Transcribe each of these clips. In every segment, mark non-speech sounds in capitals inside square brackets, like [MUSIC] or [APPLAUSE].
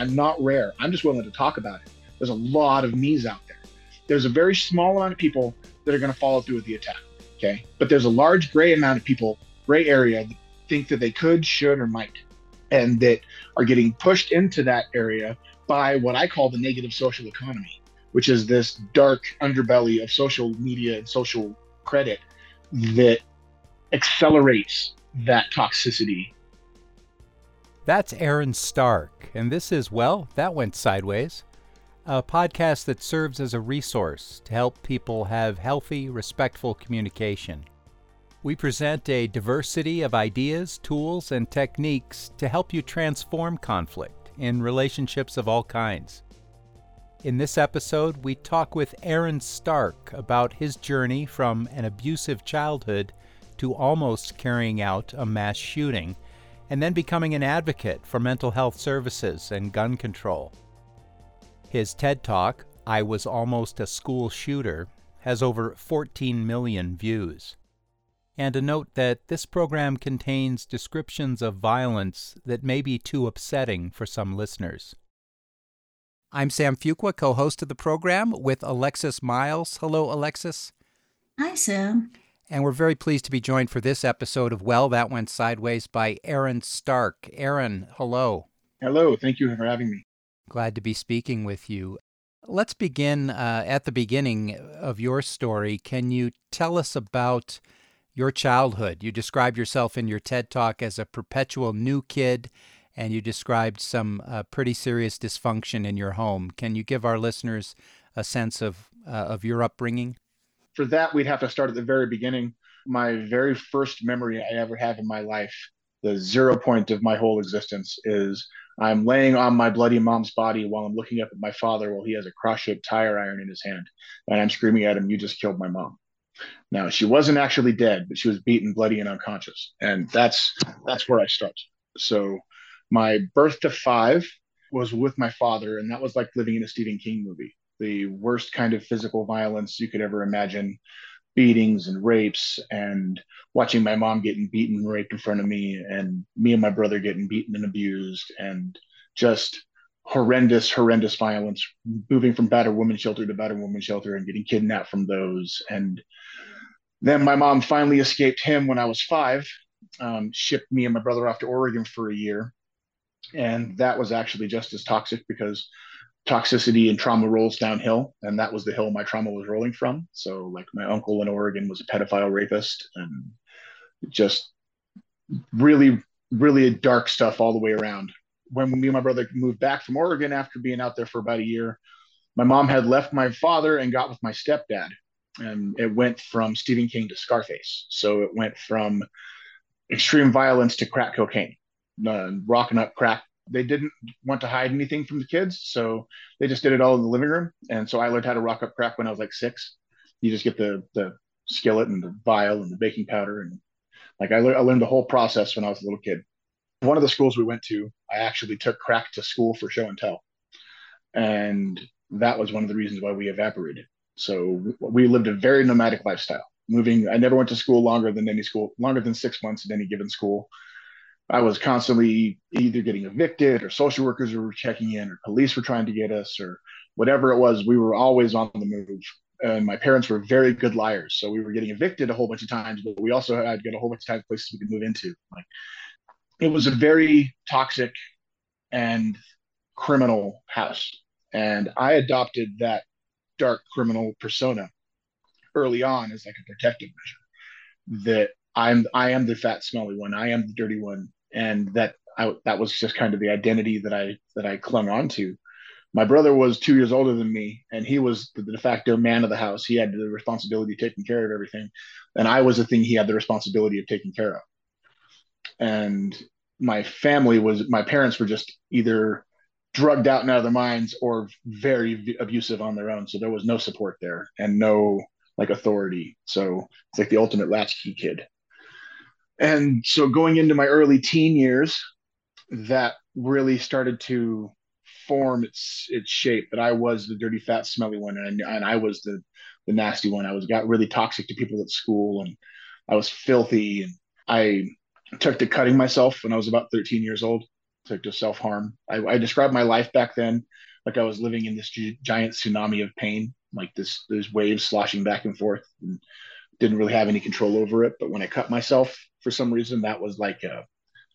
I'm not rare. I'm just willing to talk about it. There's a lot of me's out there. There's a very small amount of people that are going to follow through with the attack. Okay. But there's a large gray amount of people, gray area, that think that they could, should, or might, and that are getting pushed into that area by what I call the negative social economy, which is this dark underbelly of social media and social credit that accelerates that toxicity. That's Aaron Stark, and this is, well, that went sideways a podcast that serves as a resource to help people have healthy, respectful communication. We present a diversity of ideas, tools, and techniques to help you transform conflict in relationships of all kinds. In this episode, we talk with Aaron Stark about his journey from an abusive childhood to almost carrying out a mass shooting, and then becoming an advocate for mental health services and gun control. His TED Talk, I Was Almost a School Shooter, has over 14 million views. And a note that this program contains descriptions of violence that may be too upsetting for some listeners. I'm Sam Fuqua, co host of the program with Alexis Miles. Hello, Alexis. Hi, Sam. And we're very pleased to be joined for this episode of Well, That Went Sideways by Aaron Stark. Aaron, hello. Hello. Thank you for having me. Glad to be speaking with you. Let's begin uh, at the beginning of your story. Can you tell us about your childhood? You described yourself in your TED Talk as a perpetual new kid, and you described some uh, pretty serious dysfunction in your home. Can you give our listeners a sense of uh, of your upbringing? For that, we'd have to start at the very beginning. My very first memory I ever have in my life, the zero point of my whole existence, is I'm laying on my bloody mom's body while I'm looking up at my father while he has a cross shaped tire iron in his hand. And I'm screaming at him, You just killed my mom. Now, she wasn't actually dead, but she was beaten, bloody, and unconscious. And that's that's where I start. So my birth to five was with my father, and that was like living in a Stephen King movie. The worst kind of physical violence you could ever imagine. Beatings and rapes and watching my mom getting beaten and raped in front of me and me and my brother getting beaten and abused and just horrendous horrendous violence moving from battered woman shelter to battered woman shelter and getting kidnapped from those. And then my mom finally escaped him when i was five um, shipped me and my brother off to oregon for a year. And that was actually just as toxic because toxicity and trauma rolls downhill and that was the hill my trauma was rolling from. So like my uncle in oregon was a pedophile rapist and just really really dark stuff all the way around. When me and my brother moved back from oregon after being out there for about a year my mom had left my father and got with my stepdad and it went from stephen king to scarface. So it went from extreme violence to crack cocaine uh, rocking up crack they didn't want to hide anything from the kids, so they just did it all in the living room. And so I learned how to rock up crack when I was like six. You just get the the skillet and the vial and the baking powder, and like I, le- I learned the whole process when I was a little kid. One of the schools we went to, I actually took crack to school for show and tell, and that was one of the reasons why we evaporated. So we lived a very nomadic lifestyle. Moving, I never went to school longer than any school, longer than six months at any given school. I was constantly either getting evicted or social workers were checking in or police were trying to get us or whatever it was. We were always on the move. And my parents were very good liars. So we were getting evicted a whole bunch of times, but we also had get a whole bunch of times places we could move into. Like it was a very toxic and criminal house. And I adopted that dark criminal persona early on as like a protective measure that I'm I am the fat smelly one. I am the dirty one and that I, that was just kind of the identity that I that I clung on to. My brother was two years older than me, and he was the de facto man of the house. He had the responsibility of taking care of everything, and I was the thing he had the responsibility of taking care of. And my family was my parents were just either drugged out and out of their minds or very abusive on their own. So there was no support there and no like authority. So it's like the ultimate latchkey kid. And so going into my early teen years, that really started to form its its shape. That I was the dirty, fat, smelly one, and, and I was the the nasty one. I was got really toxic to people at school, and I was filthy. And I took to cutting myself when I was about 13 years old. Took to self harm. I, I described my life back then like I was living in this giant tsunami of pain, like this there's waves sloshing back and forth, and didn't really have any control over it. But when I cut myself, for some reason, that was like a,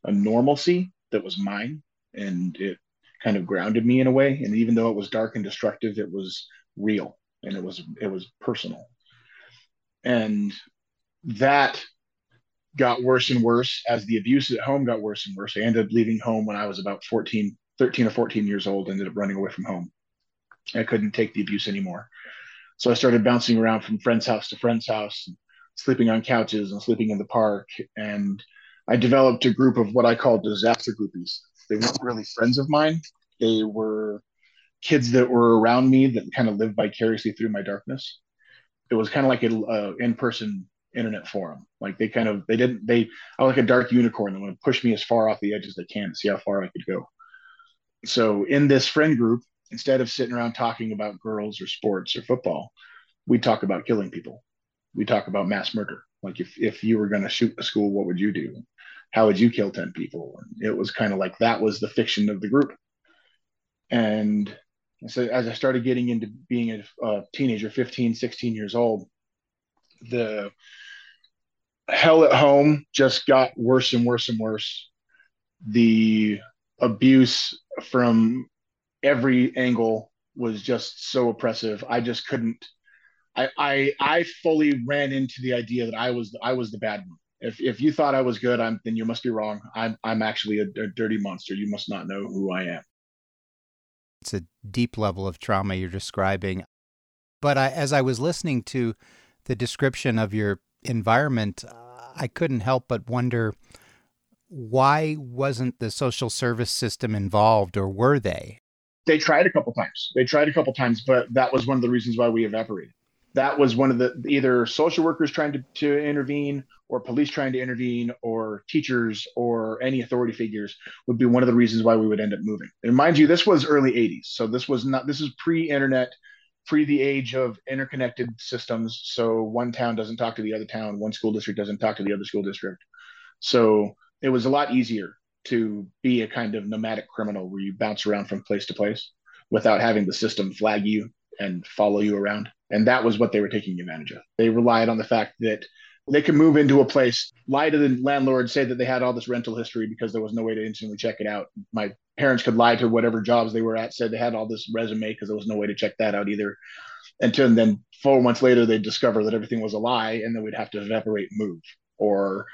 a normalcy that was mine, and it kind of grounded me in a way. And even though it was dark and destructive, it was real and it was it was personal. And that got worse and worse as the abuse at home got worse and worse. I ended up leaving home when I was about 14, 13 or 14 years old, ended up running away from home. I couldn't take the abuse anymore. So I started bouncing around from friend's house to friend's house, sleeping on couches and sleeping in the park. And I developed a group of what I call disaster groupies. They weren't really friends of mine. They were kids that were around me that kind of lived vicariously through my darkness. It was kind of like an uh, in-person internet forum. Like they kind of they didn't they I was like a dark unicorn that would push me as far off the edge as they can to see how far I could go. So in this friend group, instead of sitting around talking about girls or sports or football, we talk about killing people. We talk about mass murder. Like if if you were going to shoot a school, what would you do? How would you kill 10 people? And it was kind of like that was the fiction of the group. And so as I started getting into being a, a teenager, 15, 16 years old, the hell at home just got worse and worse and worse. The abuse from every angle was just so oppressive. I just couldn't. I I I fully ran into the idea that I was I was the bad one. If if you thought I was good, I'm then you must be wrong. I'm I'm actually a, a dirty monster. You must not know who I am. It's a deep level of trauma you're describing. But I, as I was listening to the description of your environment, uh, I couldn't help but wonder why wasn't the social service system involved, or were they? They tried a couple times. They tried a couple times, but that was one of the reasons why we evaporated. That was one of the either social workers trying to, to intervene, or police trying to intervene, or teachers, or any authority figures would be one of the reasons why we would end up moving. And mind you, this was early 80s. So this was not, this is pre internet pre the age of interconnected systems. So one town doesn't talk to the other town, one school district doesn't talk to the other school district. So it was a lot easier to be a kind of nomadic criminal where you bounce around from place to place without having the system flag you and follow you around. And that was what they were taking advantage of. They relied on the fact that they could move into a place, lie to the landlord, say that they had all this rental history because there was no way to instantly check it out. My parents could lie to whatever jobs they were at, said they had all this resume because there was no way to check that out either. Until then, four months later, they'd discover that everything was a lie, and then we'd have to evaporate and move. Or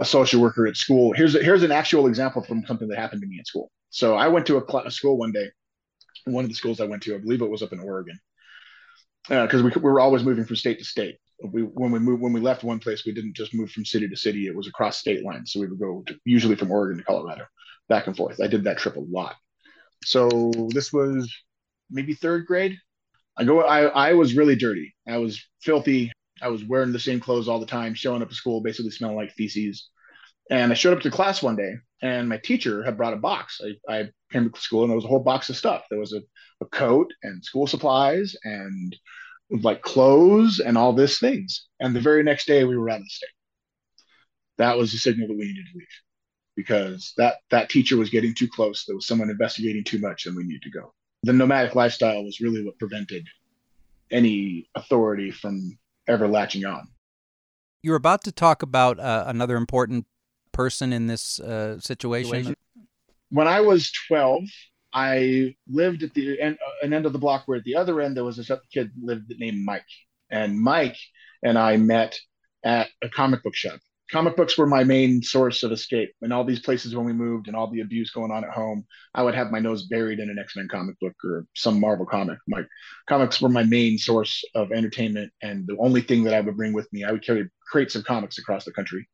a social worker at school. Here's a, here's an actual example from something that happened to me at school. So I went to a, cl- a school one day. One of the schools I went to, I believe it was up in Oregon, because uh, we, we were always moving from state to state. We when we moved when we left one place we didn't just move from city to city. It was across state lines. So we would go to, usually from oregon to colorado back and forth. I did that trip a lot. So this was maybe third grade. I go i i was really dirty. I was filthy. I was wearing the same clothes all the time showing up to school basically smelling like feces. And i showed up to class one day and my teacher had brought a box. I, I came to school and there was a whole box of stuff. There was a, a coat and school supplies and like clothes and all these things. And the very next day we were out of the state. That was the signal that we needed to leave because that that teacher was getting too close. There was someone investigating too much, and we needed to go. The nomadic lifestyle was really what prevented any authority from ever latching on. You were about to talk about uh, another important person in this uh, situation. When I was 12, I lived at the end, uh, an end of the block where at the other end there was this kid lived named Mike, and Mike and I met at a comic book shop. Comic books were my main source of escape. In all these places when we moved and all the abuse going on at home, I would have my nose buried in an X Men comic book or some Marvel comic. My comics were my main source of entertainment and the only thing that I would bring with me. I would carry crates of comics across the country.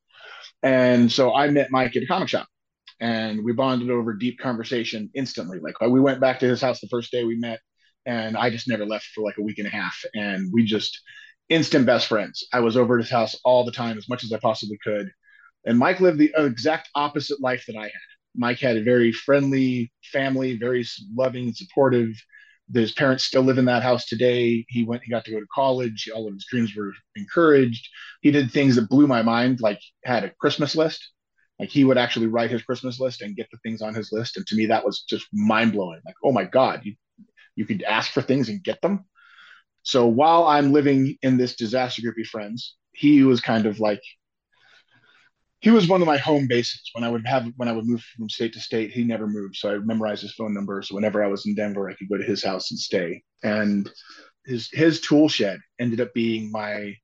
And so I met Mike at a comic shop and we bonded over deep conversation instantly. Like we went back to his house the first day we met, and I just never left for like a week and a half, and we just instant best friends. I was over at his house all the time as much as I possibly could, and Mike lived the uh, exact opposite life that I had. Mike had a very friendly family, very loving, supportive. His parents still live in that house today. He went, he got to go to college. All of his dreams were encouraged. He did things that blew my mind, like had a Christmas list Like he would actually write his Christmas list and get the things on his list. And to me, that was just mind blowing. Like, oh my God, you, you could ask for things and get them. So while I'm living in this disaster groupie friends, he was kind of like he was one of my home bases when I would have when I would move from state to state. He never moved, so I memorized his phone number. So whenever I was in Denver, I could go to his house and stay. And his his tool shed ended up being my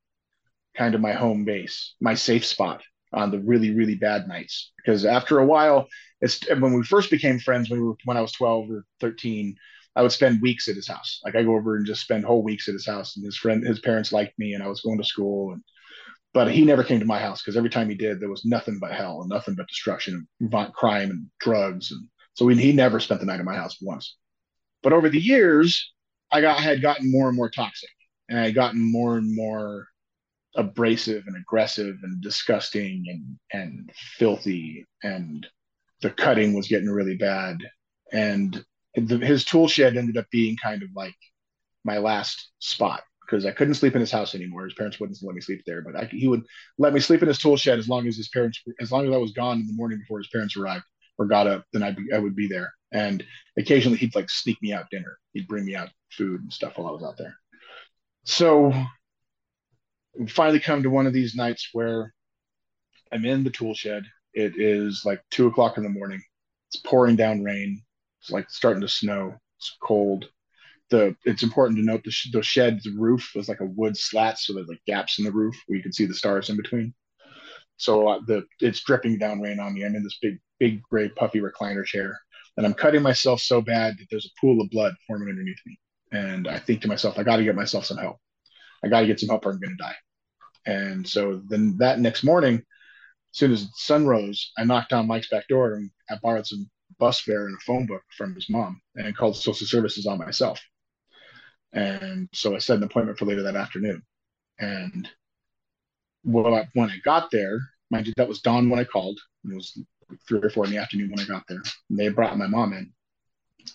kind of my home base, my safe spot on the really really bad nights. Because after a while, it's when we first became friends when we were when I was twelve or thirteen. I would spend weeks at his house. Like I go over and just spend whole weeks at his house. And his friend, his parents liked me, and I was going to school and but he never came to my house because every time he did, there was nothing but hell and nothing but destruction and crime and drugs. And so we, he never spent the night at my house once. But over the years, I got had gotten more and more toxic, and I had gotten more and more abrasive and aggressive and disgusting and and filthy, and the cutting was getting really bad. And his tool shed ended up being kind of like my last spot because I couldn't sleep in his house anymore. His parents wouldn't let me sleep there, but I, he would let me sleep in his tool shed as long as his parents, as long as I was gone in the morning before his parents arrived or got up, then I'd be, I would be there. And occasionally he'd like sneak me out dinner. He'd bring me out food and stuff while I was out there. So we finally come to one of these nights where I'm in the tool shed. It is like two o'clock in the morning. It's pouring down rain. It's like starting to snow. It's cold the it's important to note the, sh- the shed's roof was like a wood slat, so there's like gaps in the roof where you can see the stars in between. So uh, the it's dripping down rain on me. I'm in this big, big gray puffy recliner chair, and I'm cutting myself so bad that there's a pool of blood forming underneath me. And I think to myself, I got to get myself some help. I got to get some help, or I'm going to die. And so then that next morning, as soon as the sun rose, I knocked on Mike's back door and I borrowed some bus fare and a phone book from his mom and called social services on myself. And so I set an appointment for later that afternoon. And well, when I got there, mind you, that was dawn when I called. It was three or four in the afternoon when I got there. And they brought my mom in.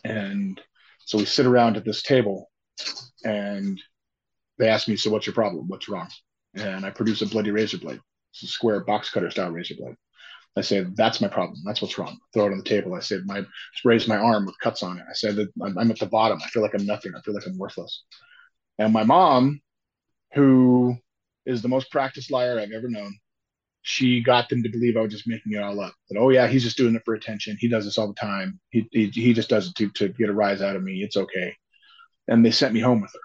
And so we sit around at this table and they ask me, So what's your problem? What's wrong? And I produce a bloody razor blade. It's a square box cutter style razor blade. I say, that's my problem. That's what's wrong. Throw it on the table. I said, my raise my arm with cuts on it. I said that I'm, I'm at the bottom. I feel like I'm nothing. I feel like I'm worthless. And my mom, who is the most practiced liar I've ever known, she got them to believe I was just making it all up. That oh yeah, he's just doing it for attention. He does this all the time. He he, he just does it to to get a rise out of me. It's okay. And they sent me home with her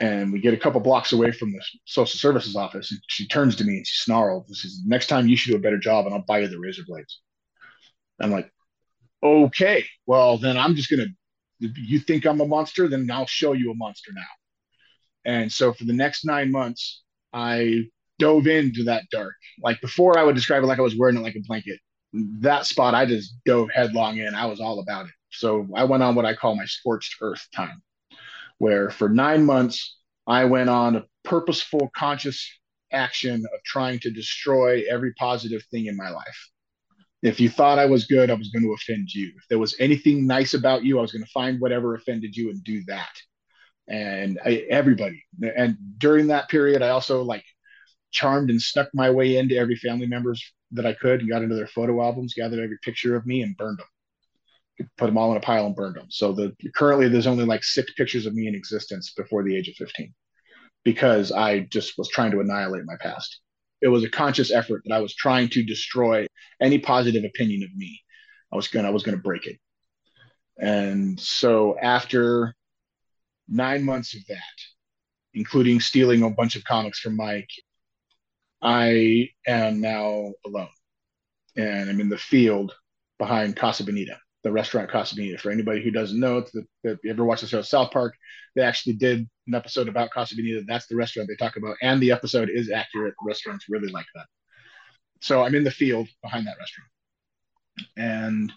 and we get a couple blocks away from the social services office and she turns to me and she snarls she says next time you should do a better job and i'll buy you the razor blades. I'm like okay well then i'm just gonna you think i'm a monster then i'll show you a monster now. And so for the next nine months i dove into that dark. Like before i would describe it like i was wearing it like a blanket. That spot i just dove headlong in. I was all about it. So i went on what i call my scorched earth time where for nine months I went on a purposeful, conscious action of trying to destroy every positive thing in my life. If you thought I was good, I was going to offend you. If there was anything nice about you, I was going to find whatever offended you and do that. And I, everybody. And during that period, I also like charmed and snuck my way into every family members that I could and got into their photo albums, gathered every picture of me and burned them put them all in a pile and burned them. So the currently there's only like six pictures of me in existence before the age of 15 because I just was trying to annihilate my past. It was a conscious effort that I was trying to destroy any positive opinion of me. I was gonna I was gonna break it. And so after nine months of that, including stealing a bunch of comics from Mike, I am now alone. And I'm in the field behind Casa Bonita the restaurant Casa Bonita. For anybody who doesn't know, if you ever watched the show South Park, they actually did an episode about Casa Bonita. That's the restaurant they talk about, and the episode is accurate. The restaurant's really like that. So I'm in the field behind that restaurant, and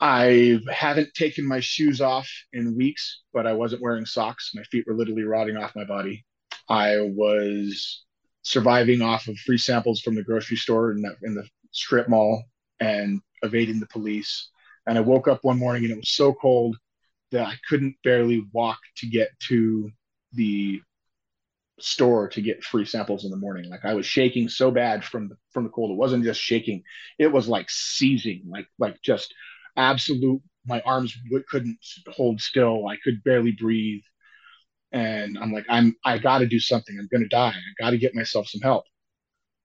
I haven't taken my shoes off in weeks, but I wasn't wearing socks. My feet were literally rotting off my body. I was surviving off of free samples from the grocery store in, that, in the strip mall and evading the police. And I woke up one morning and it was so cold that I couldn't barely walk to get to the store to get free samples in the morning. Like I was shaking so bad from the from the cold. It wasn't just shaking; it was like seizing, like like just absolute. My arms couldn't hold still. I could barely breathe, and I'm like, I'm I got to do something. I'm going to die. I got to get myself some help.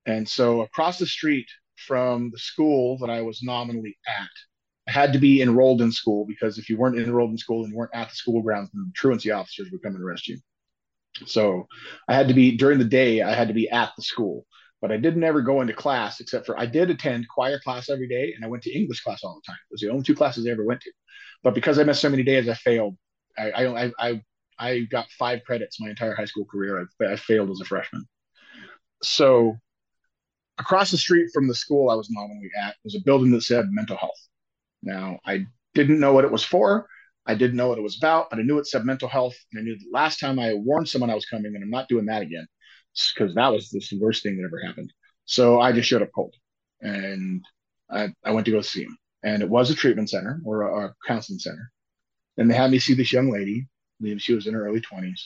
And so across the street from the school that I was nominally at, I had to be enrolled in school because if you weren't enrolled in school and you weren't at the school grounds, then the truancy officers would come and arrest you. So I had to be during the day, I had to be at the school, but I didn't ever go into class except for I did attend choir class every day and I went to English class all the time. It was the only two classes I ever went to. But because I missed so many days, I failed. I I I, I got five credits my entire high school career. I, I failed as a freshman. So across the street from the school I was nominally at was a building that said mental health. Now I didn't know what it was for. I didn't know what it was about, but I knew it said mental health. And I knew the last time I warned someone I was coming, and I'm not doing that again because that was the worst thing that ever happened. So I just showed up cold and I, I went to go see him. And it was a treatment center or a, a counseling center. And they had me see this young lady. She was in her early 20s.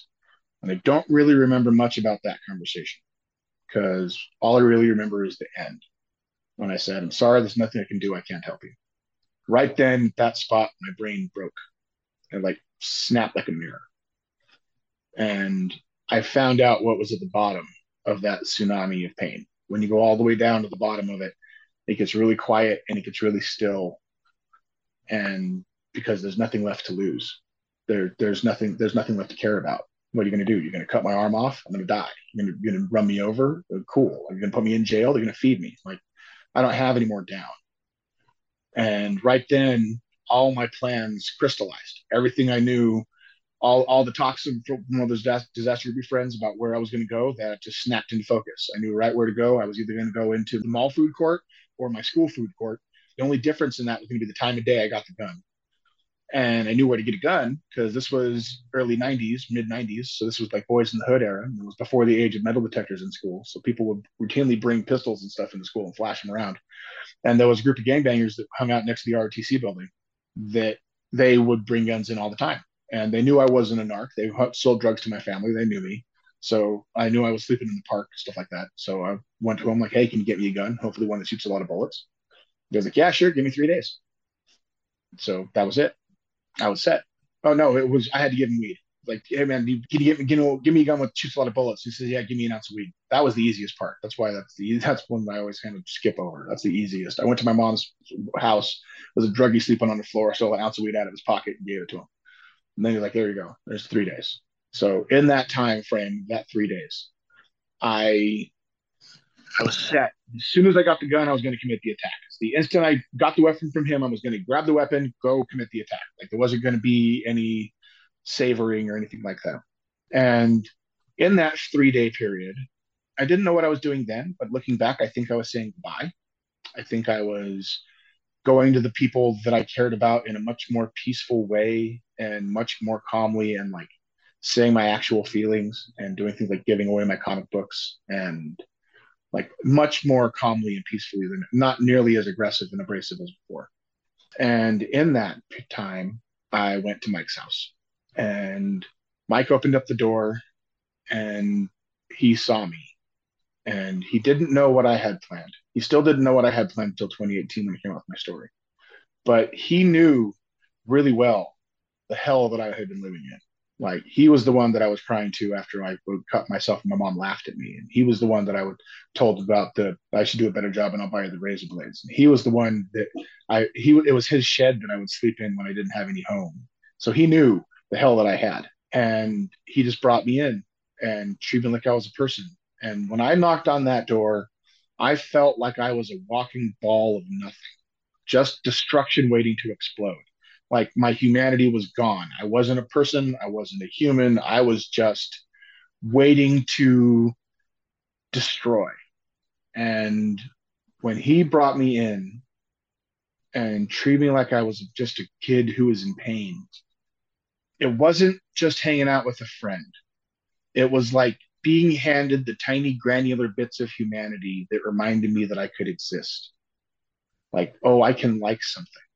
And I don't really remember much about that conversation because all I really remember is the end when I said, I'm sorry, there's nothing I can do. I can't help you. Right then, that spot, my brain broke and like snapped like a mirror. And I found out what was at the bottom of that tsunami of pain. When you go all the way down to the bottom of it, it gets really quiet and it gets really still. And because there's nothing left to lose. There, there's nothing, there's nothing left to care about. What are you going to do? You're going to cut my arm off? I'm going to die. You're going to, you're going to run me over? Cool. You're going to put me in jail? They're going to feed me. Like, I don't have any more down. And right then, all my plans crystallized. Everything I knew, all, all the talks from one of those disaster relief friends about where I was going to go, that just snapped into focus. I knew right where to go. I was either going to go into the mall food court or my school food court. The only difference in that was going to be the time of day I got the gun. And I knew where to get a gun because this was early 90s, mid 90s. So this was like Boys in the Hood era. It was before the age of metal detectors in school. So people would routinely bring pistols and stuff into school and flash them around. And there was a group of gangbangers that hung out next to the ROTC building that they would bring guns in all the time. And they knew I wasn't a narc. They sold drugs to my family. They knew me. So I knew I was sleeping in the park, stuff like that. So I went to them like, hey, can you get me a gun? Hopefully one that shoots a lot of bullets. He was like, yeah, sure. Give me three days. So that was it. I was set. Oh no, it was I had to give him weed. Like, hey man, can you get me, you know, give me a gun with shoots a lot of bullets? He says, yeah, give me an ounce of weed. That was the easiest part. That's why that's the that's one that I always kind of skip over. That's the easiest. I went to my mom's house. Was a druggie sleeping on the floor. Stole an ounce of weed out of his pocket and gave it to him. And then you're like, there you go. There's three days. So in that time frame, that three days, I I was set. As soon as I got the gun, I was going to commit the attack. The instant I got the weapon from him, I was going to grab the weapon, go commit the attack. Like there wasn't going to be any savoring or anything like that. And in that three day period, I didn't know what I was doing then, but looking back, I think I was saying goodbye. I think I was going to the people that I cared about in a much more peaceful way and much more calmly and like saying my actual feelings and doing things like giving away my comic books and like much more calmly and peacefully than not nearly as aggressive and abrasive as before. And in that time, I went to Mike's house and Mike opened up the door and he saw me and he didn't know what I had planned. He still didn't know what I had planned until 2018 when I came out with my story. But he knew really well the hell that I had been living in. Like he was the one that I was crying to after I would cut myself and my mom laughed at me. And he was the one that I would told about the I should do a better job and I'll buy you the razor blades. And he was the one that I he it was his shed that I would sleep in when I didn't have any home. So he knew the hell that I had. And he just brought me in and treated me like I was a person. And when I knocked on that door, I felt like I was a walking ball of nothing, just destruction waiting to explode. Like my humanity was gone. I wasn't a person. I wasn't a human. I was just waiting to destroy. And when he brought me in and treated me like I was just a kid who was in pain, it wasn't just hanging out with a friend. It was like being handed the tiny granular bits of humanity that reminded me that I could exist. Like, oh, I can like something.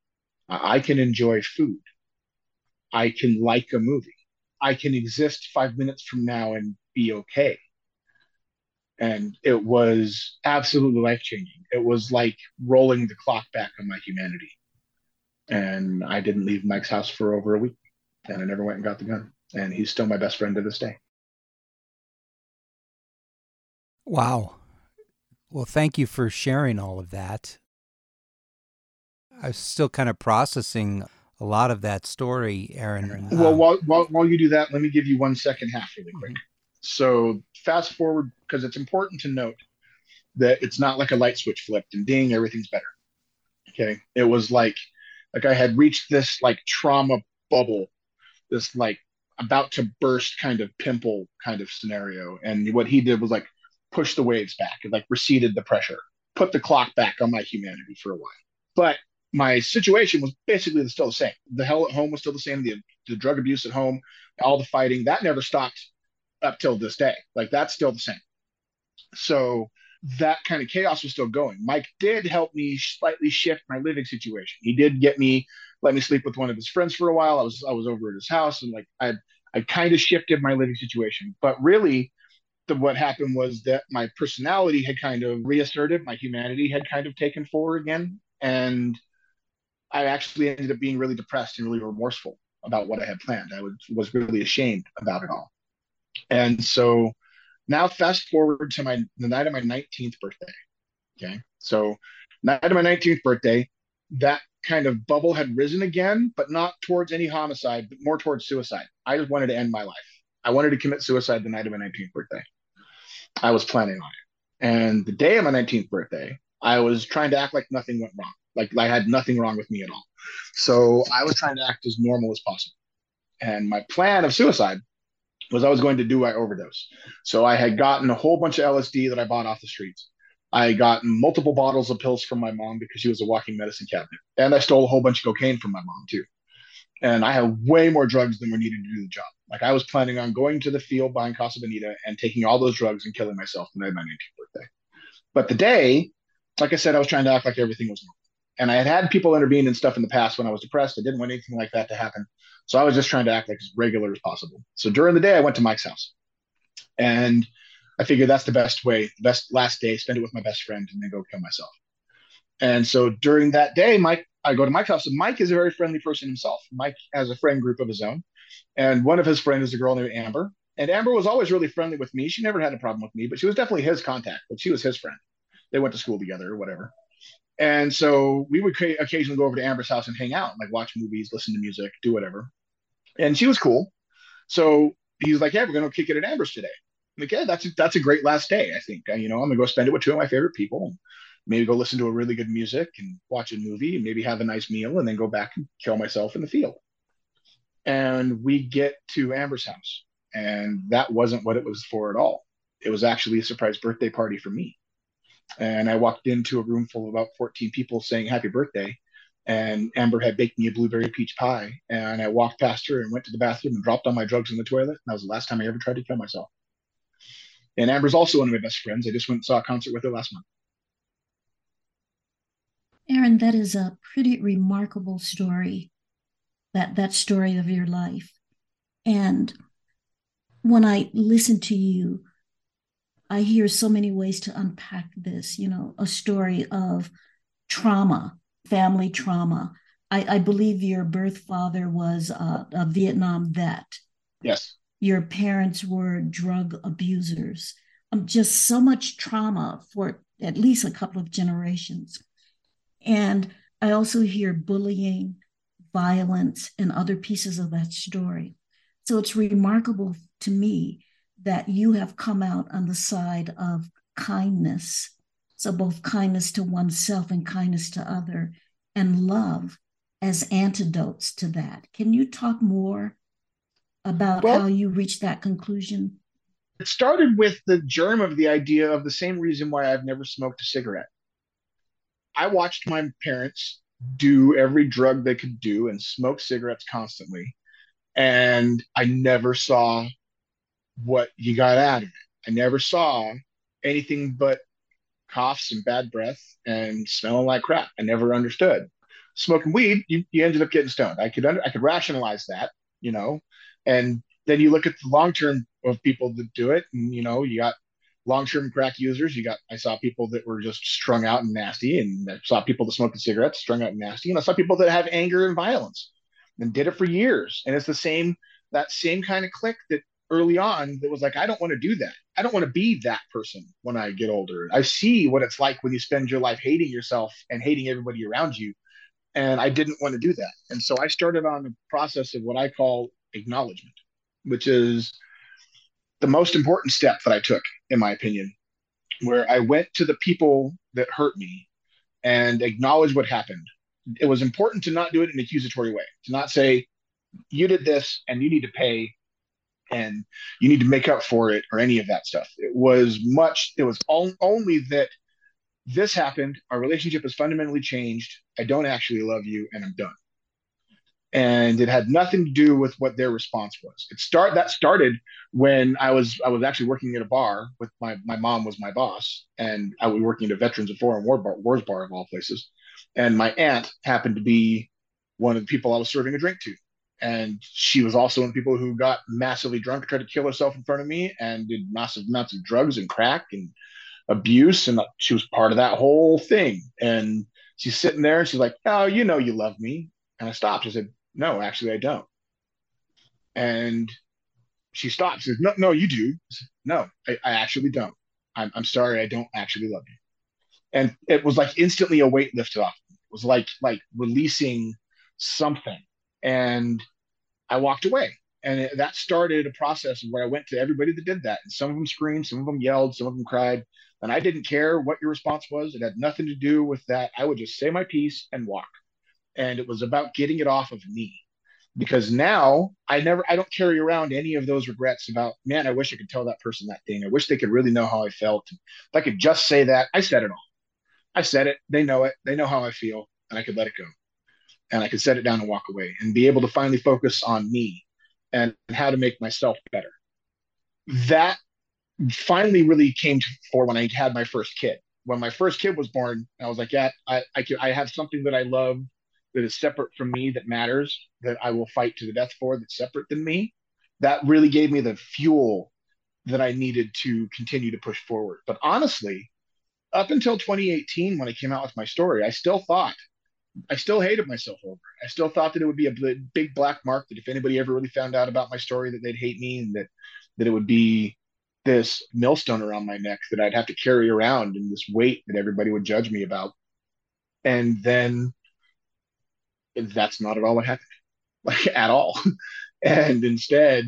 I can enjoy food. I can like a movie. I can exist five minutes from now and be okay. And it was absolutely life changing. It was like rolling the clock back on my humanity. And I didn't leave Mike's house for over a week. And I never went and got the gun. And he's still my best friend to this day. Wow. Well, thank you for sharing all of that. I was still kind of processing a lot of that story, Aaron. Well, um, while, while, while you do that, let me give you one second half really quick. Mm-hmm. So, fast forward, because it's important to note that it's not like a light switch flipped and ding, everything's better. Okay. It was like, like I had reached this like trauma bubble, this like about to burst kind of pimple kind of scenario. And what he did was like push the waves back and like receded the pressure, put the clock back on my humanity for a while. But my situation was basically still the same. The hell at home was still the same. The, the drug abuse at home, all the fighting, that never stopped up till this day. Like that's still the same. So that kind of chaos was still going. Mike did help me slightly shift my living situation. He did get me, let me sleep with one of his friends for a while. I was I was over at his house and like I I kind of shifted my living situation. But really, the, what happened was that my personality had kind of reasserted, my humanity had kind of taken forward again, and I actually ended up being really depressed and really remorseful about what I had planned. I was, was really ashamed about it all. And so now fast forward to my the night of my 19th birthday. Okay. So night of my 19th birthday, that kind of bubble had risen again, but not towards any homicide, but more towards suicide. I just wanted to end my life. I wanted to commit suicide the night of my 19th birthday. I was planning on it. And the day of my 19th birthday, I was trying to act like nothing went wrong. Like I had nothing wrong with me at all. So I was trying to act as normal as possible. And my plan of suicide was I was going to do my overdose. So I had gotten a whole bunch of LSD that I bought off the streets. I had gotten multiple bottles of pills from my mom because she was a walking medicine cabinet. And I stole a whole bunch of cocaine from my mom too. And I had way more drugs than were needed to do the job. Like I was planning on going to the field buying Casa Bonita and taking all those drugs and killing myself the night of my 19th birthday. But the day, like I said, I was trying to act like everything was normal and I had had people intervene and stuff in the past when I was depressed. I didn't want anything like that to happen. So I was just trying to act like as regular as possible. So during the day, I went to Mike's house and I figured that's the best way, the best last day, spend it with my best friend and then go kill myself. And so during that day, Mike, I go to Mike's house and Mike is a very friendly person himself. Mike has a friend group of his own. And one of his friends is a girl named Amber. And Amber was always really friendly with me. She never had a problem with me, but she was definitely his contact, but she was his friend. They went to school together or whatever. And so we would occasionally go over to Amber's house and hang out, like watch movies, listen to music, do whatever. And she was cool. So he's like, "Yeah, we're gonna kick it at Amber's today." I'm like, "Yeah, that's a, that's a great last day. I think you know I'm gonna go spend it with two of my favorite people. Maybe go listen to a really good music and watch a movie, and maybe have a nice meal, and then go back and kill myself in the field." And we get to Amber's house, and that wasn't what it was for at all. It was actually a surprise birthday party for me and I walked into a room full of about 14 people saying happy birthday. And Amber had baked me a blueberry peach pie. And I walked past her and went to the bathroom and dropped all my drugs in the toilet. And that was the last time I ever tried to kill myself. And Amber's also one of my best friends. I just went and saw a concert with her last month. Aaron, that is a pretty remarkable story. That that story of your life. And when I listen to you, I hear so many ways to unpack this, you know, a story of trauma, family trauma. I, I believe your birth father was a, a Vietnam vet. Yes. Your parents were drug abusers. Um, just so much trauma for at least a couple of generations. And I also hear bullying, violence, and other pieces of that story. So it's remarkable to me that you have come out on the side of kindness. So, both kindness to oneself and kindness to other, and love as antidotes to that. Can you talk more about well, how you reached that conclusion? It started with the germ of the idea of the same reason why I've never smoked a cigarette. I watched my parents do every drug they could do and smoke cigarettes constantly. And I never saw what you got out of it. I never saw anything but coughs and bad breath and smelling like crap. I never understood. Smoking weed, you, you ended up getting stoned. I could under, I could rationalize that, you know, and then you look at the long term of people that do it. And, you know, you got long-term crack users. You got, I saw people that were just strung out and nasty and I saw people that smoked cigarettes strung out and nasty. And I saw people that have anger and violence and did it for years. And it's the same, that same kind of click that early on that was like, I don't want to do that. I don't want to be that person when I get older. I see what it's like when you spend your life hating yourself and hating everybody around you. And I didn't want to do that. And so I started on the process of what I call acknowledgement, which is the most important step that I took, in my opinion, where I went to the people that hurt me and acknowledged what happened. It was important to not do it in an accusatory way, to not say, you did this and you need to pay and you need to make up for it or any of that stuff. It was much, it was all, only that this happened. Our relationship has fundamentally changed. I don't actually love you and I'm done. And it had nothing to do with what their response was. It start that started when I was I was actually working at a bar with my my mom was my boss, and I was working at a Veterans of Foreign War bar, Wars bar of all places. And my aunt happened to be one of the people I was serving a drink to and she was also one of the people who got massively drunk, tried to kill herself in front of me, and did massive amounts of drugs and crack and abuse, and uh, she was part of that whole thing. And she's sitting there, and she's like, "Oh, you know, you love me." And I stopped. I said, "No, actually, I don't." And she stopped. She said, "No, no, you do." Said, no, I, I actually don't. I'm, I'm sorry, I don't actually love you. And it was like instantly a weight lifted off. It was like like releasing something. And I walked away. And it, that started a process where I went to everybody that did that. And some of them screamed, some of them yelled, some of them cried. And I didn't care what your response was. It had nothing to do with that. I would just say my piece and walk. And it was about getting it off of me. Because now I never, I don't carry around any of those regrets about, man, I wish I could tell that person that thing. I wish they could really know how I felt. If I could just say that, I said it all. I said it. They know it. They know how I feel. And I could let it go and I could set it down and walk away and be able to finally focus on me and how to make myself better. That finally really came to fore when I had my first kid. When my first kid was born, I was like, yeah, I, I, can, I have something that I love that is separate from me that matters that I will fight to the death for that's separate than me. That really gave me the fuel that I needed to continue to push forward. But honestly, up until 2018, when I came out with my story, I still thought I still hated myself over it. I still thought that it would be a big black mark that if anybody ever really found out about my story, that they'd hate me and that that it would be this millstone around my neck that I'd have to carry around and this weight that everybody would judge me about. And then that's not at all what happened, [LAUGHS] like at all. [LAUGHS] and instead,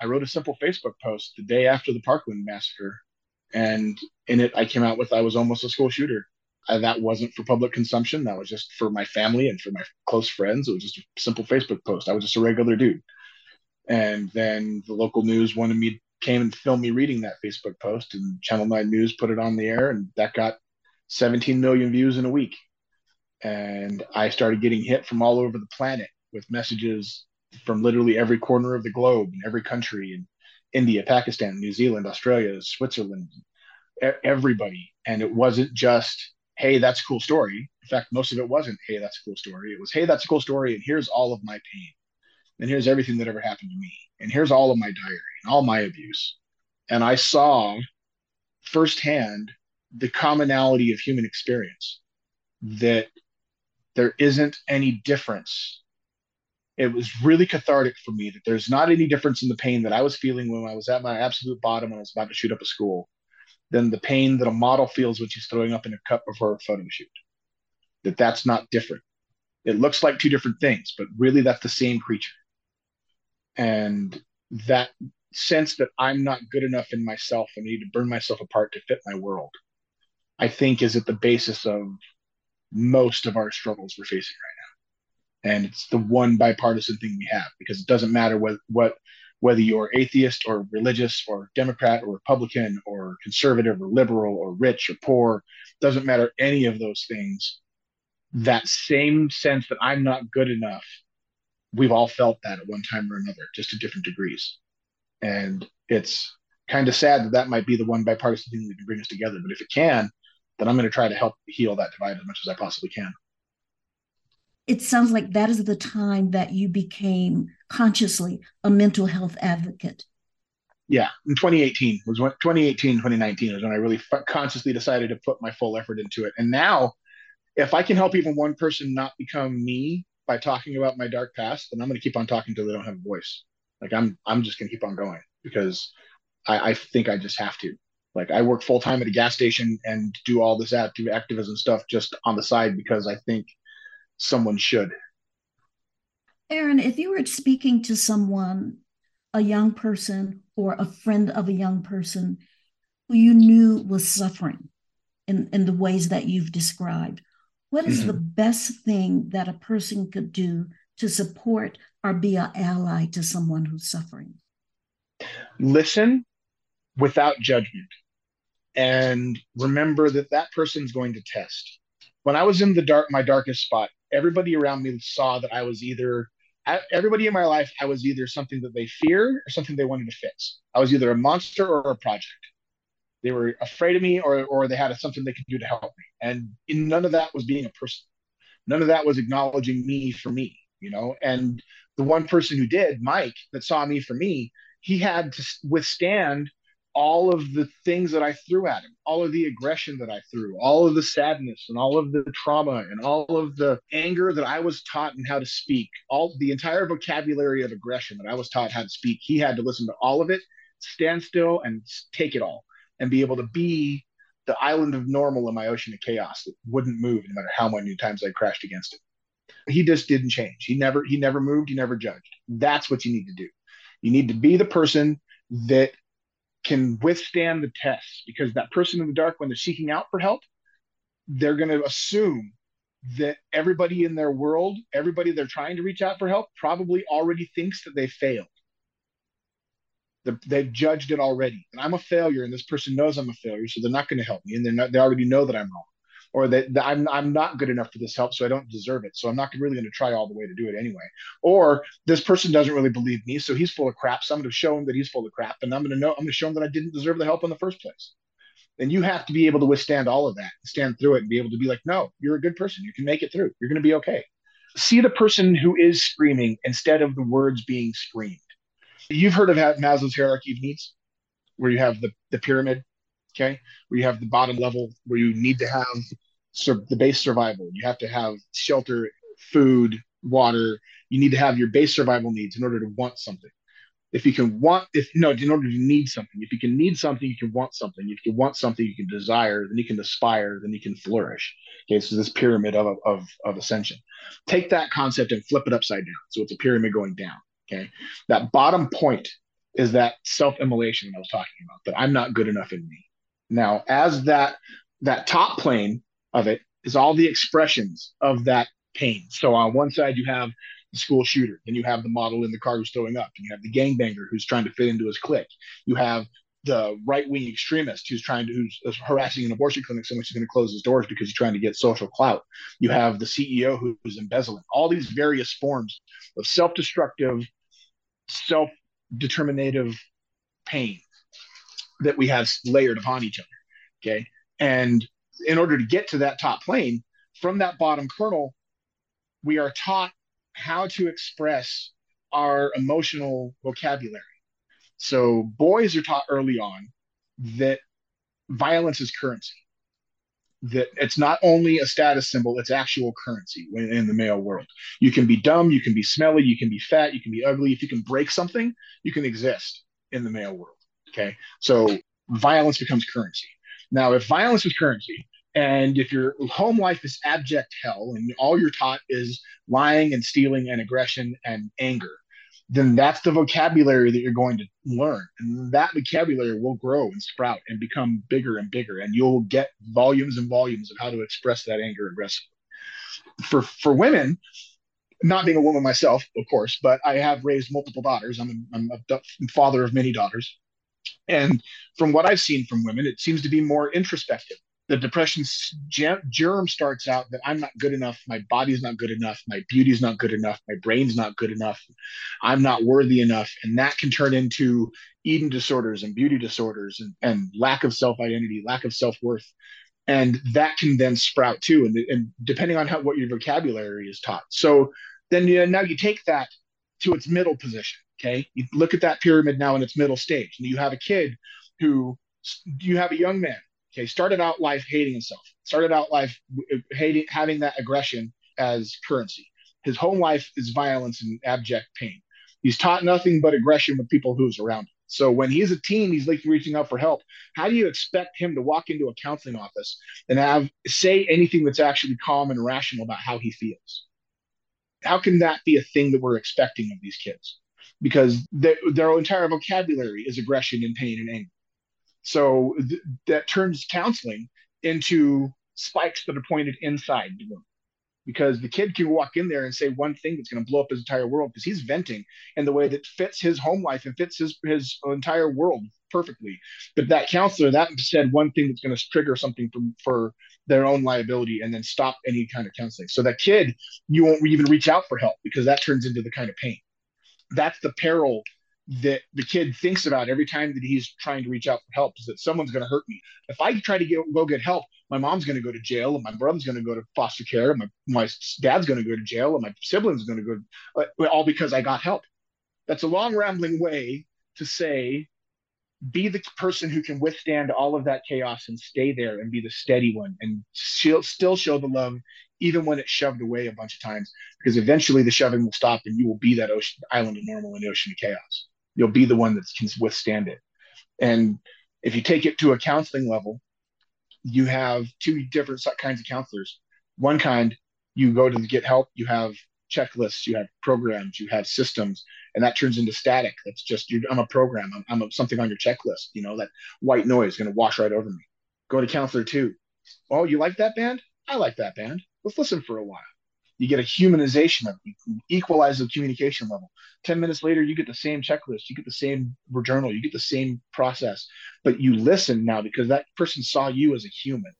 I wrote a simple Facebook post the day after the Parkland massacre. And in it, I came out with I was almost a school shooter I, that wasn't for public consumption. That was just for my family and for my close friends. It was just a simple Facebook post. I was just a regular dude. And then the local news wanted me came and filmed me reading that Facebook post, and Channel Nine News put it on the air, and that got 17 million views in a week. And I started getting hit from all over the planet with messages from literally every corner of the globe, and every country, in India, Pakistan, New Zealand, Australia, Switzerland, everybody. And it wasn't just hey, that's a cool story. In fact, most of it wasn't, hey, that's a cool story. It was, hey, that's a cool story. And here's all of my pain. And here's everything that ever happened to me. And here's all of my diary and all my abuse. And I saw firsthand the commonality of human experience that there isn't any difference. It was really cathartic for me that there's not any difference in the pain that I was feeling when I was at my absolute bottom when I was about to shoot up a school than the pain that a model feels when she's throwing up in a cup before a photo shoot. That that's not different. It looks like two different things, but really that's the same creature. And that sense that I'm not good enough in myself and I need to burn myself apart to fit my world, I think is at the basis of most of our struggles we're facing right now. And it's the one bipartisan thing we have because it doesn't matter what what whether you're atheist or religious or Democrat or Republican or conservative or liberal or rich or poor, doesn't matter any of those things. That same sense that I'm not good enough, we've all felt that at one time or another, just to different degrees. And it's kind of sad that that might be the one bipartisan thing that can bring us together. But if it can, then I'm going to try to help heal that divide as much as I possibly can it sounds like that is the time that you became consciously a mental health advocate. yeah, in 2018 was when 2018, 2019 was when I really f- consciously decided to put my full effort into it. And now, if I can help even one person not become me by talking about my dark past, then I'm going to keep on talking until they don't have a voice. Like I'm, I'm just going to keep on going because I, I think I just have to. Like I work full time at a gas station and do all this active activism stuff just on the side because I think someone should. Aaron, if you were speaking to someone, a young person or a friend of a young person who you knew was suffering in, in the ways that you've described, what is mm-hmm. the best thing that a person could do to support or be an ally to someone who's suffering? Listen without judgment and remember that that person's going to test. When I was in the dark, my darkest spot, everybody around me saw that I was either everybody in my life, I was either something that they feared or something they wanted to fix. I was either a monster or a project. They were afraid of me or, or they had something they could do to help me. And none of that was being a person. None of that was acknowledging me for me, you know? And the one person who did, Mike, that saw me for me, he had to withstand all of the things that I threw at him, all of the aggression that I threw, all of the sadness and all of the trauma and all of the anger that I was taught and how to speak, all the entire vocabulary of aggression that I was taught how to speak. He had to listen to all of it, stand still and take it all and be able to be the island of normal in my ocean of chaos that wouldn't move no matter how many times I crashed against it. He just didn't change. He never he never moved, he never judged. That's what you need to do. You need to be the person that can withstand the tests because that person in the dark, when they're seeking out for help, they're going to assume that everybody in their world, everybody they're trying to reach out for help, probably already thinks that they failed. They've judged it already, and I'm a failure, and this person knows I'm a failure, so they're not going to help me, and they're not, they already know that I'm wrong or that, that, I'm I'm not good enough for this help, so I don't deserve it. So I'm not really going to try all the way to do it anyway. Or this person doesn't really believe me, so he's full of crap. So I'm going to show him that he's full of crap, and I'm going to know I'm going to show him that I didn't deserve the help in the first place. And you have to be able to withstand all of that, stand through it, and be able to be like, no, you're a good person. You can make it through. You're going to be okay. See the person who is screaming instead of the words being screamed. You've heard of Maslow's hierarchy of needs, where you have the, the pyramid, okay, where you have the bottom level where you need to have sur- the base survival. You have to have shelter, food, water. You need to have your base survival needs in order to want something. If you can want, if no, in order to need something, if you can need something, you can want something. If you want something, you can desire, then you can aspire, then you can flourish. Okay, so this pyramid of, of, of ascension. Take that concept and flip it upside down. So it's a pyramid going down. Okay, that bottom point is that self-immolation that I was talking about, that I'm not good enough in me. Now, as that that top plane of it is all the expressions of that pain. So on one side you have the school shooter, then you have the model in the car who's throwing up, and you have the gangbanger who's trying to fit into his clique. You have the right wing extremist who's trying to who's harassing an abortion clinic so much he's going to close his doors because he's trying to get social clout. You have the CEO who's embezzling. All these various forms of self-destructive, self-determinative pain that we have layered upon each other. Okay. And in order to get to that top plane, from that bottom kernel, we are taught how to express our emotional vocabulary. So boys are taught early on that violence is currency. That it's not only a status symbol, it's actual currency in the male world. You can be dumb, you can be smelly, you can be fat, you can be ugly. If you can break something, you can exist in the male world. Okay. So violence becomes currency. Now, if violence is currency, and if your home life is abject hell and all you're taught is lying and stealing and aggression and anger, then that's the vocabulary that you're going to learn. And that vocabulary will grow and sprout and become bigger and bigger. And you'll get volumes and volumes of how to express that anger aggressively. For for women, not being a woman myself, of course, but I have raised multiple daughters. I'm a, I'm a father of many daughters. And from what I've seen from women, it seems to be more introspective. The depression germ starts out that I'm not good enough, my body's not good enough, my beauty's not good enough, my brain's not good enough, I'm not worthy enough. And that can turn into eating disorders and beauty disorders and, and lack of self identity, lack of self worth. And that can then sprout too. And, and depending on how, what your vocabulary is taught. So then you now you take that to its middle position Okay. You look at that pyramid now in its middle stage, and you have a kid who you have a young man. Okay. Started out life hating himself, started out life uh, hating, having that aggression as currency. His home life is violence and abject pain. He's taught nothing but aggression with people who's around him. So when he's a teen, he's like reaching out for help. How do you expect him to walk into a counseling office and have say anything that's actually calm and rational about how he feels? How can that be a thing that we're expecting of these kids? Because they, their entire vocabulary is aggression and pain and anger. So th- that turns counseling into spikes that are pointed inside the room because the kid can walk in there and say one thing that's going to blow up his entire world because he's venting in the way that fits his home life and fits his his entire world perfectly. But that counselor that said one thing that's going to trigger something from for their own liability and then stop any kind of counseling. So that kid, you won't even reach out for help because that turns into the kind of pain. That's the peril that the kid thinks about every time that he's trying to reach out for help is that someone's going to hurt me. If I try to get, go get help, my mom's going to go to jail, and my brother's going to go to foster care, and my, my dad's going to go to jail, and my siblings going to go, uh, all because I got help. That's a long, rambling way to say, be the person who can withstand all of that chaos and stay there and be the steady one and still, still show the love even when it's shoved away a bunch of times because eventually the shoving will stop and you will be that ocean island of normal in the ocean of chaos you'll be the one that can withstand it. And if you take it to a counseling level, you have two different kinds of counselors. One kind, you go to get help, you have checklists, you have programs, you have systems, and that turns into static. That's just I'm a program. I'm, I'm a, something on your checklist. You know that white noise is going to wash right over me. Go to counselor two. Oh, you like that band? I like that band. Let's listen for a while you get a humanization of it. You equalize the communication level. 10 minutes later, you get the same checklist, you get the same journal, you get the same process, but you listen now because that person saw you as a human.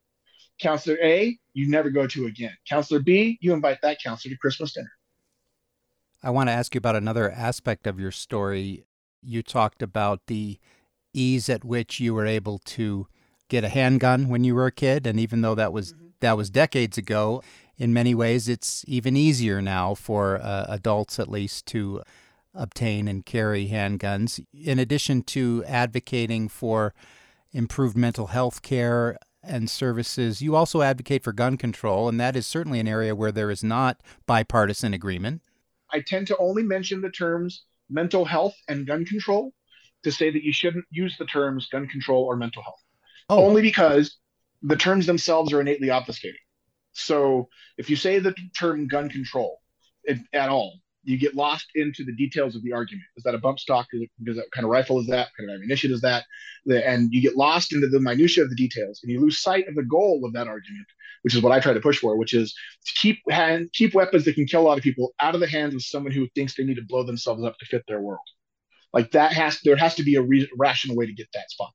Counselor A, you never go to again. Counselor B, you invite that counselor to Christmas dinner. I want to ask you about another aspect of your story. You talked about the ease at which you were able to get a handgun when you were a kid, and even though that was mm-hmm. That was decades ago, in many ways, it's even easier now for uh, adults, at least, to obtain and carry handguns. In addition to advocating for improved mental health care and services, you also advocate for gun control, and that is certainly an area where there is not bipartisan agreement. I tend to only mention the terms mental health and gun control to say that you shouldn't use the terms gun control or mental health. Oh. Only because the terms themselves are innately obfuscating. So if you say the term gun control it, at all, you get lost into the details of the argument. Is that a bump stock? Is, that kind of rifle is that? Kind of ammunition is that? And you get lost into the minutia of the details, and you lose sight of the goal of that argument, which is what I try to push for, which is to keep hand, keep weapons that can kill a lot of people out of the hands of someone who thinks they need to blow themselves up to fit their world. Like that has there has to be a re- rational way to get that spot.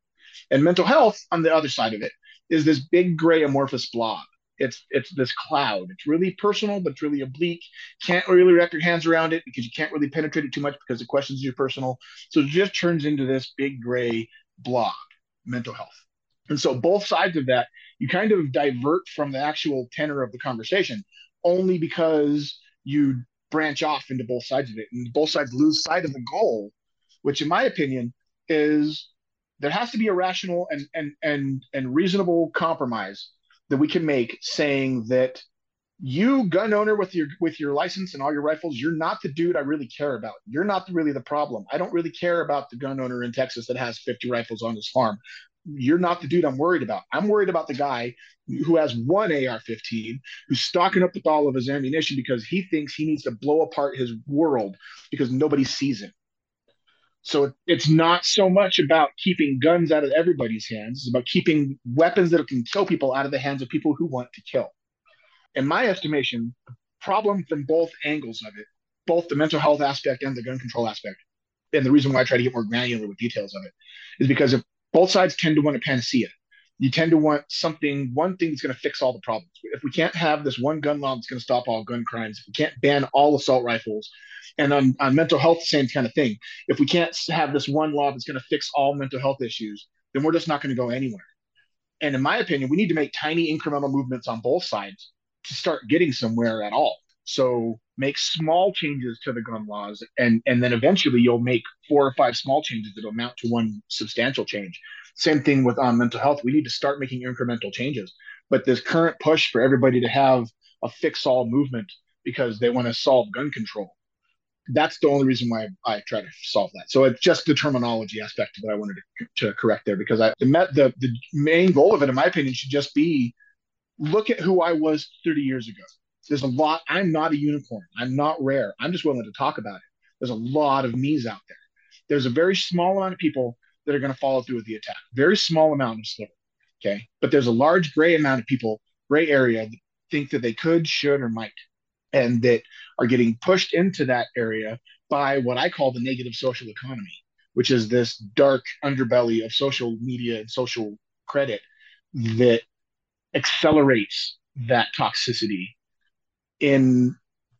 And mental health on the other side of it is this big gray amorphous blob it's it's this cloud. It's really personal, but it's really oblique. Can't really wrap your hands around it because you can't really penetrate it too much because the questions are personal. So it just turns into this big gray blob, mental health. And so both sides of that, you kind of divert from the actual tenor of the conversation only because you branch off into both sides of it. And both sides lose sight of the goal, which in my opinion is there has to be a rational and and and and reasonable compromise that we can make saying that you gun owner with your with your license and all your rifles you're not the dude i really care about. You're not really the problem. I don't really care about the gun owner in texas that has 50 rifles on his farm. You're not the dude i'm worried about. I'm worried about the guy who has one ar-15 who's stocking up with all of his ammunition because he thinks he needs to blow apart his world because nobody sees him so it's not so much about keeping guns out of everybody's hands. It's about keeping weapons that can kill people out of the hands of people who want to kill. In my estimation, the problem from both angles of it, both the mental health aspect and the gun control aspect, and the reason why I try to get more granular with details of it, is because if both sides tend to want a panacea, you tend to want something, one thing that's going to fix all the problems. If we can't have this one gun law that's going to stop all gun crimes, if we can't ban all assault rifles, and on, on mental health, same kind of thing. If we can't have this one law that's going to fix all mental health issues, then we're just not going to go anywhere. And in my opinion, we need to make tiny incremental movements on both sides to start getting somewhere at all. So make small changes to the gun laws, and and then eventually you'll make four or five small changes that amount to one substantial change. Same thing with um, mental health. We need to start making incremental changes. But this current push for everybody to have a fix all movement because they want to solve gun control. That's the only reason why I try to solve that. So it's just the terminology aspect that I wanted to, to correct there because I the, the the main goal of it, in my opinion, should just be look at who I was 30 years ago there's a lot. I'm not a unicorn. I'm not rare. I'm just willing to talk about it. There's a lot of me's out there. There's a very small amount of people that are going to follow through with the attack. Very small amount of sliver. Okay. But there's a large gray amount of people, gray area that think that they could, should, or might, and that are getting pushed into that area by what I call the negative social economy, which is this dark underbelly of social media and social credit that accelerates that toxicity in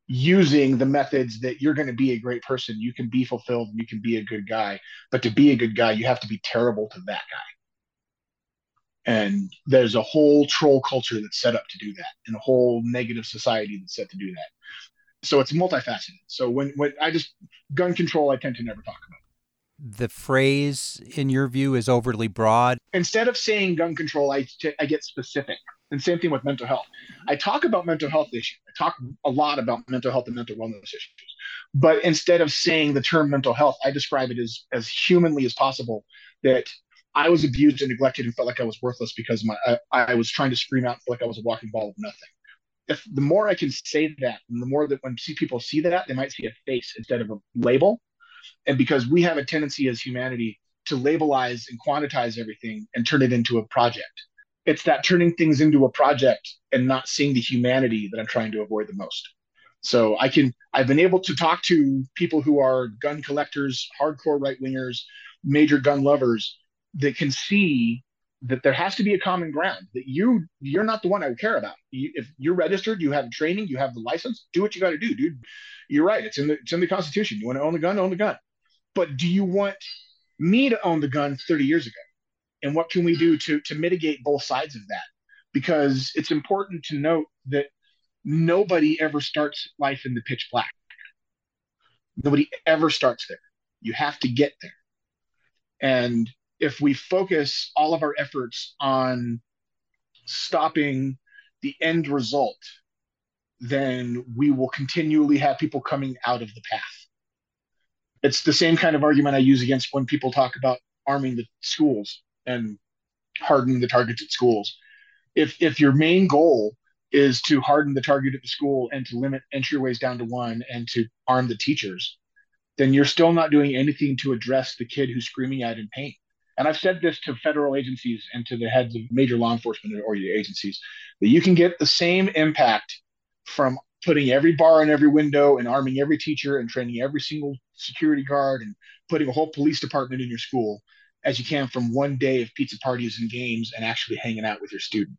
using the methods that you're going to be a great person, you can be fulfilled, and you can be a good guy. But to be a good guy, you have to be terrible to that guy. And there's a whole troll culture that's set up to do that, and a whole negative society that's set to do that. So it's multifaceted. So when when I just gun control, I tend to never talk about. The phrase, in your view, is overly broad. Instead of saying gun control, I, t- I get specific. And same thing with mental health. I talk about mental health issues. I talk a lot about mental health and mental wellness issues. But instead of saying the term mental health, I describe it as as humanly as possible that I was abused and neglected and felt like I was worthless because my I, I was trying to scream out feel like I was a walking ball of nothing. If the more I can say that, and the more that when see people see that, they might see a face instead of a label. And because we have a tendency as humanity to labelize and quantize everything and turn it into a project it's that turning things into a project and not seeing the humanity that I'm trying to avoid the most. So I can I've been able to talk to people who are gun collectors, hardcore right wingers, major gun lovers that can see that there has to be a common ground that you you're not the one I care about. You, if you're registered, you have training, you have the license, do what you got to do, dude. You're right. It's in the it's in the Constitution. You want to own the gun, own the gun. But do you want me to own the gun 30 years ago? And what can we do to to mitigate both sides of that? Because it's important to note that nobody ever starts life in the pitch black. Nobody ever starts there. You have to get there. And if we focus all of our efforts on stopping the end result then we will continually have people coming out of the path. It's the same kind of argument i use against when people talk about arming the schools and hardening the targets at schools. If if your main goal is to harden the target at the school and to limit entryways down to one and to arm the teachers, then you're still not doing anything to address the kid who's screaming out in pain. And I've said this to federal agencies and to the heads of major law enforcement or agencies that you can get the same impact from putting every bar in every window and arming every teacher and training every single security guard and putting a whole police department in your school as you can from one day of pizza parties and games and actually hanging out with your student.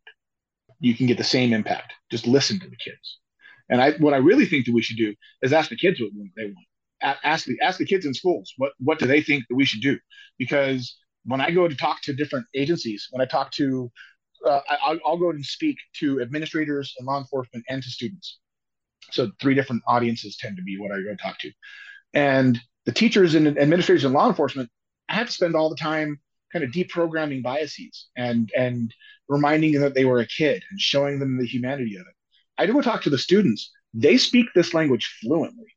You can get the same impact. Just listen to the kids. And I, what I really think that we should do is ask the kids what they want. Ask the ask the kids in schools what what do they think that we should do? Because when I go to talk to different agencies, when I talk to, uh, I, will go and speak to administrators and law enforcement and to students. So three different audiences tend to be what I go talk to, and the teachers and administrators and law enforcement I had to spend all the time kind of deprogramming biases and and reminding them that they were a kid and showing them the humanity of it. I do talk to the students. They speak this language fluently.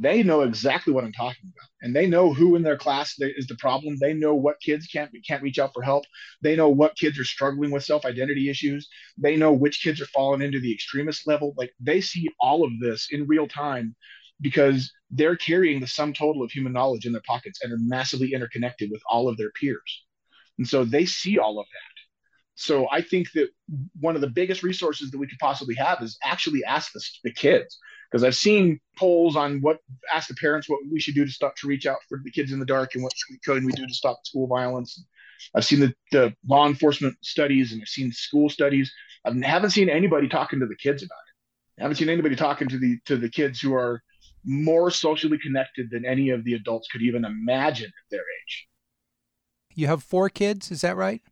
They know exactly what I'm talking about, and they know who in their class is the problem. They know what kids can't can't reach out for help. They know what kids are struggling with self identity issues. They know which kids are falling into the extremist level. Like they see all of this in real time because they're carrying the sum total of human knowledge in their pockets and are massively interconnected with all of their peers. And so they see all of that. So I think that one of the biggest resources that we could possibly have is actually ask the, the kids. Because I've seen polls on what ask the parents what we should do to stop to reach out for the kids in the dark and what could we do to stop school violence. I've seen the, the law enforcement studies and I've seen school studies. I haven't seen anybody talking to the kids about it. I haven't seen anybody talking to the to the kids who are more socially connected than any of the adults could even imagine at their age. You have four kids, is that right?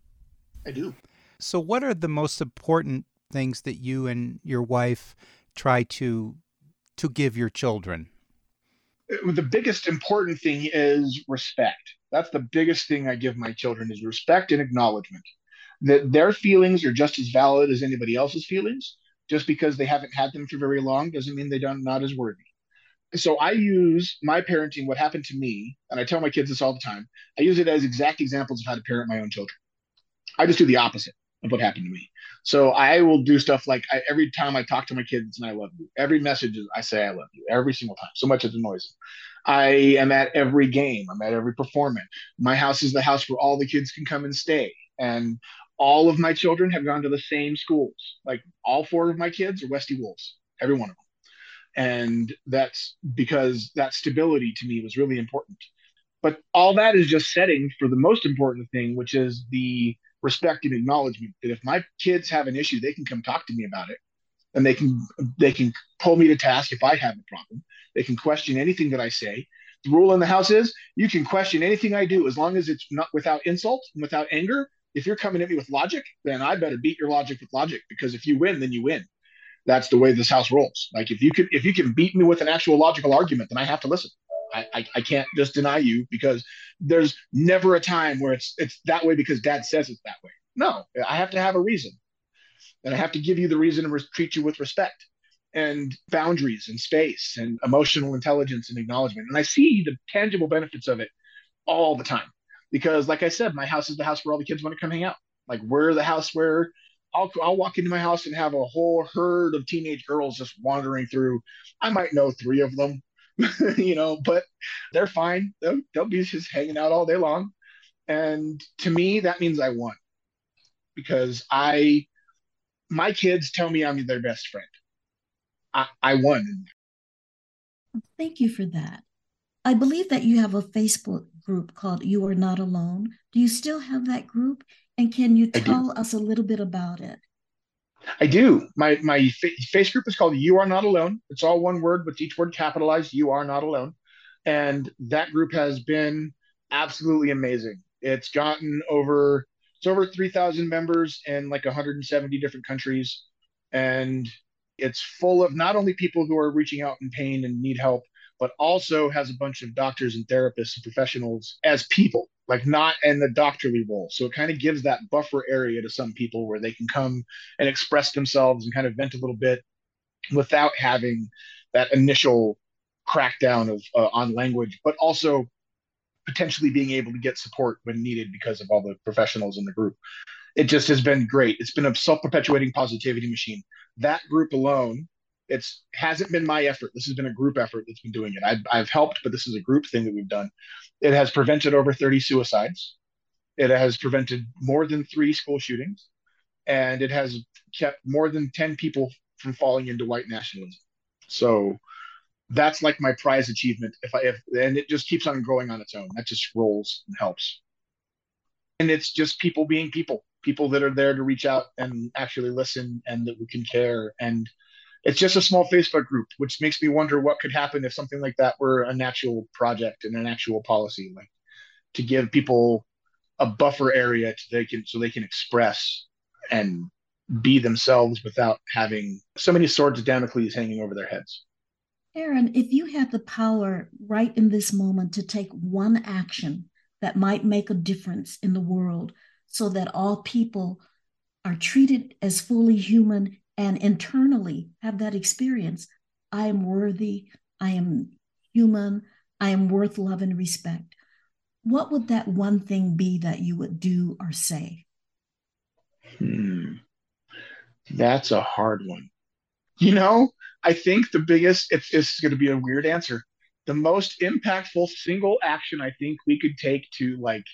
I do. So, what are the most important things that you and your wife try to to give your children? Uh, the biggest important thing is respect. That's the biggest thing I give my children is respect and acknowledgement. That their feelings are just as valid as anybody else's feelings. Just because they haven't had them for very long doesn't mean they don't not as worthy. So I use my parenting, what happened to me, and I tell my kids this all the time. I use it as exact examples of how to parent my own children. I just do the opposite of what happened to me. So I will do stuff like I, every time I talk to my kids and I love you. Every message I say I love you every single time. So much it annoys them. I am at every game. I'm at every performance. My house is the house where all the kids can come and stay. And all of my children have gone to the same schools. Like all four of my kids are Westy Wolves, every one of them. And that's because that stability to me was really important. But all that is just setting for the most important thing, which is the respect and acknowledgement that if my kids have an issue, they can come talk to me about it. And they can they can pull me to task if I have a problem. They can question anything that I say. The rule in the house is you can question anything I do as long as it's not without insult and without anger. If you're coming at me with logic, then I better beat your logic with logic because if you win, then you win. That's the way this house rolls. Like if you can if you can beat me with an actual logical argument, then I have to listen. I, I, I can't just deny you because there's never a time where it's it's that way because dad says it's that way. No, I have to have a reason. And I have to give you the reason to treat you with respect and boundaries and space and emotional intelligence and acknowledgement. And I see the tangible benefits of it all the time. Because like I said, my house is the house where all the kids want to come hang out. Like we're the house where I'll, I'll walk into my house and have a whole herd of teenage girls just wandering through. I might know three of them, [LAUGHS] you know, but they're fine. They'll, they'll be just hanging out all day long. And to me, that means I won because I, my kids tell me I'm their best friend. I, I won. Thank you for that. I believe that you have a Facebook group called You Are Not Alone. Do you still have that group? And can you tell us a little bit about it? I do. My my face group is called "You Are Not Alone." It's all one word with each word capitalized. You are not alone, and that group has been absolutely amazing. It's gotten over it's over three thousand members in like 170 different countries, and it's full of not only people who are reaching out in pain and need help, but also has a bunch of doctors and therapists and professionals as people like not in the doctorly role. So it kind of gives that buffer area to some people where they can come and express themselves and kind of vent a little bit without having that initial crackdown of uh, on language, but also potentially being able to get support when needed because of all the professionals in the group. It just has been great. It's been a self-perpetuating positivity machine. That group alone it's hasn't been my effort. This has been a group effort that's been doing it. I've, I've helped, but this is a group thing that we've done. It has prevented over 30 suicides. It has prevented more than three school shootings, and it has kept more than 10 people from falling into white nationalism. So that's like my prize achievement. If I if and it just keeps on growing on its own. That just rolls and helps. And it's just people being people, people that are there to reach out and actually listen and that we can care and it's just a small Facebook group, which makes me wonder what could happen if something like that were an actual project and an actual policy, like to give people a buffer area to they can so they can express and be themselves without having so many swords of Damocles hanging over their heads. Aaron, if you had the power right in this moment to take one action that might make a difference in the world so that all people are treated as fully human and internally have that experience I am worthy, I am human, I am worth love and respect. What would that one thing be that you would do or say? Hmm. That's a hard one. You know, I think the biggest, it's, it's going to be a weird answer. The most impactful single action I think we could take to like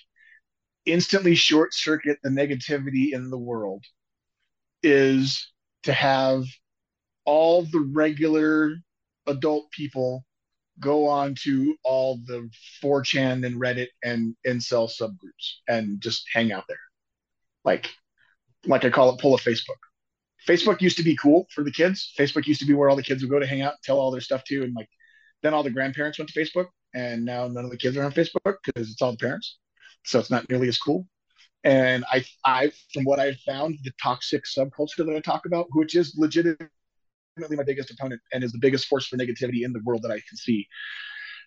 instantly short circuit the negativity in the world is to have all the regular adult people go on to all the 4chan and Reddit and incel subgroups and just hang out there. Like, like I call it, pull a Facebook. Facebook used to be cool for the kids. Facebook used to be where all the kids would go to hang out, tell all their stuff to, and like, then all the grandparents went to Facebook, and now none of the kids are on Facebook because it's all the parents. So it's not nearly as cool. And I, I, from what I've found, the toxic subculture that I talk about, which is legitimately my biggest opponent and is the biggest force for negativity in the world that I can see.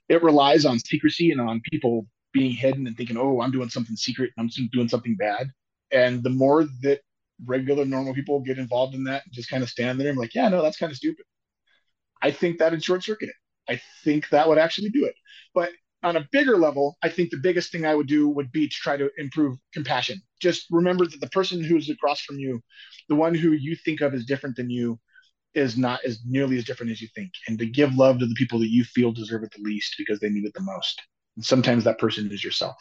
It relies on secrecy and on people being hidden and thinking, oh, I'm doing something secret, and I'm doing something bad. And the more that regular, normal people get involved in that and just kind of stand there and be like, yeah, no, that's kind of stupid. I think that would short circuit it. I think that would actually do it. But on a bigger level, I think the biggest thing I would do would be to try to improve compassion. Just remember that the person who's across from you, the one who you think of as different than you, is not as nearly as different as you think. And to give love to the people that you feel deserve it the least because they need it the most. And sometimes that person is yourself.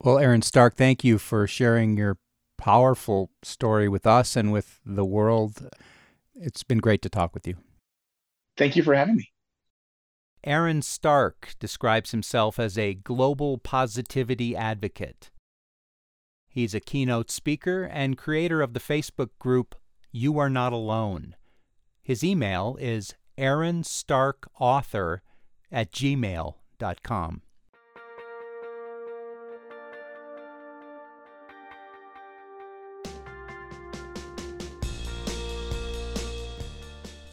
Well, Aaron Stark, thank you for sharing your powerful story with us and with the world. It's been great to talk with you. Thank you for having me. Aaron Stark describes himself as a global positivity advocate. He's a keynote speaker and creator of the Facebook group You Are Not Alone. His email is aaronstarkauthor at gmail.com.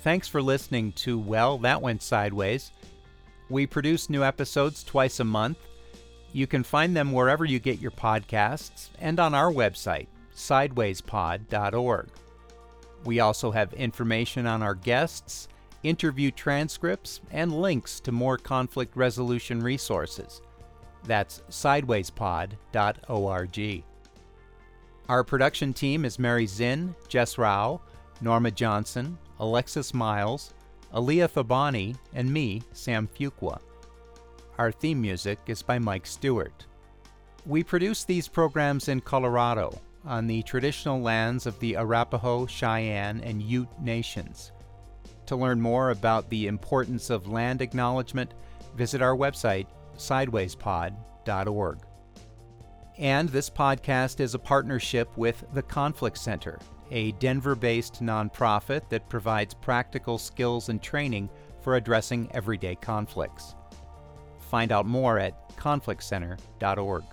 Thanks for listening to Well, That Went Sideways. We produce new episodes twice a month. You can find them wherever you get your podcasts and on our website, sidewayspod.org. We also have information on our guests, interview transcripts, and links to more conflict resolution resources. That's sidewayspod.org. Our production team is Mary Zinn, Jess Rao, Norma Johnson, Alexis Miles, Aaliyah Thabani, and me, Sam Fuqua. Our theme music is by Mike Stewart. We produce these programs in Colorado, on the traditional lands of the Arapaho, Cheyenne, and Ute nations. To learn more about the importance of land acknowledgement, visit our website, sidewayspod.org. And this podcast is a partnership with the Conflict Center, a Denver based nonprofit that provides practical skills and training for addressing everyday conflicts. Find out more at conflictcenter.org.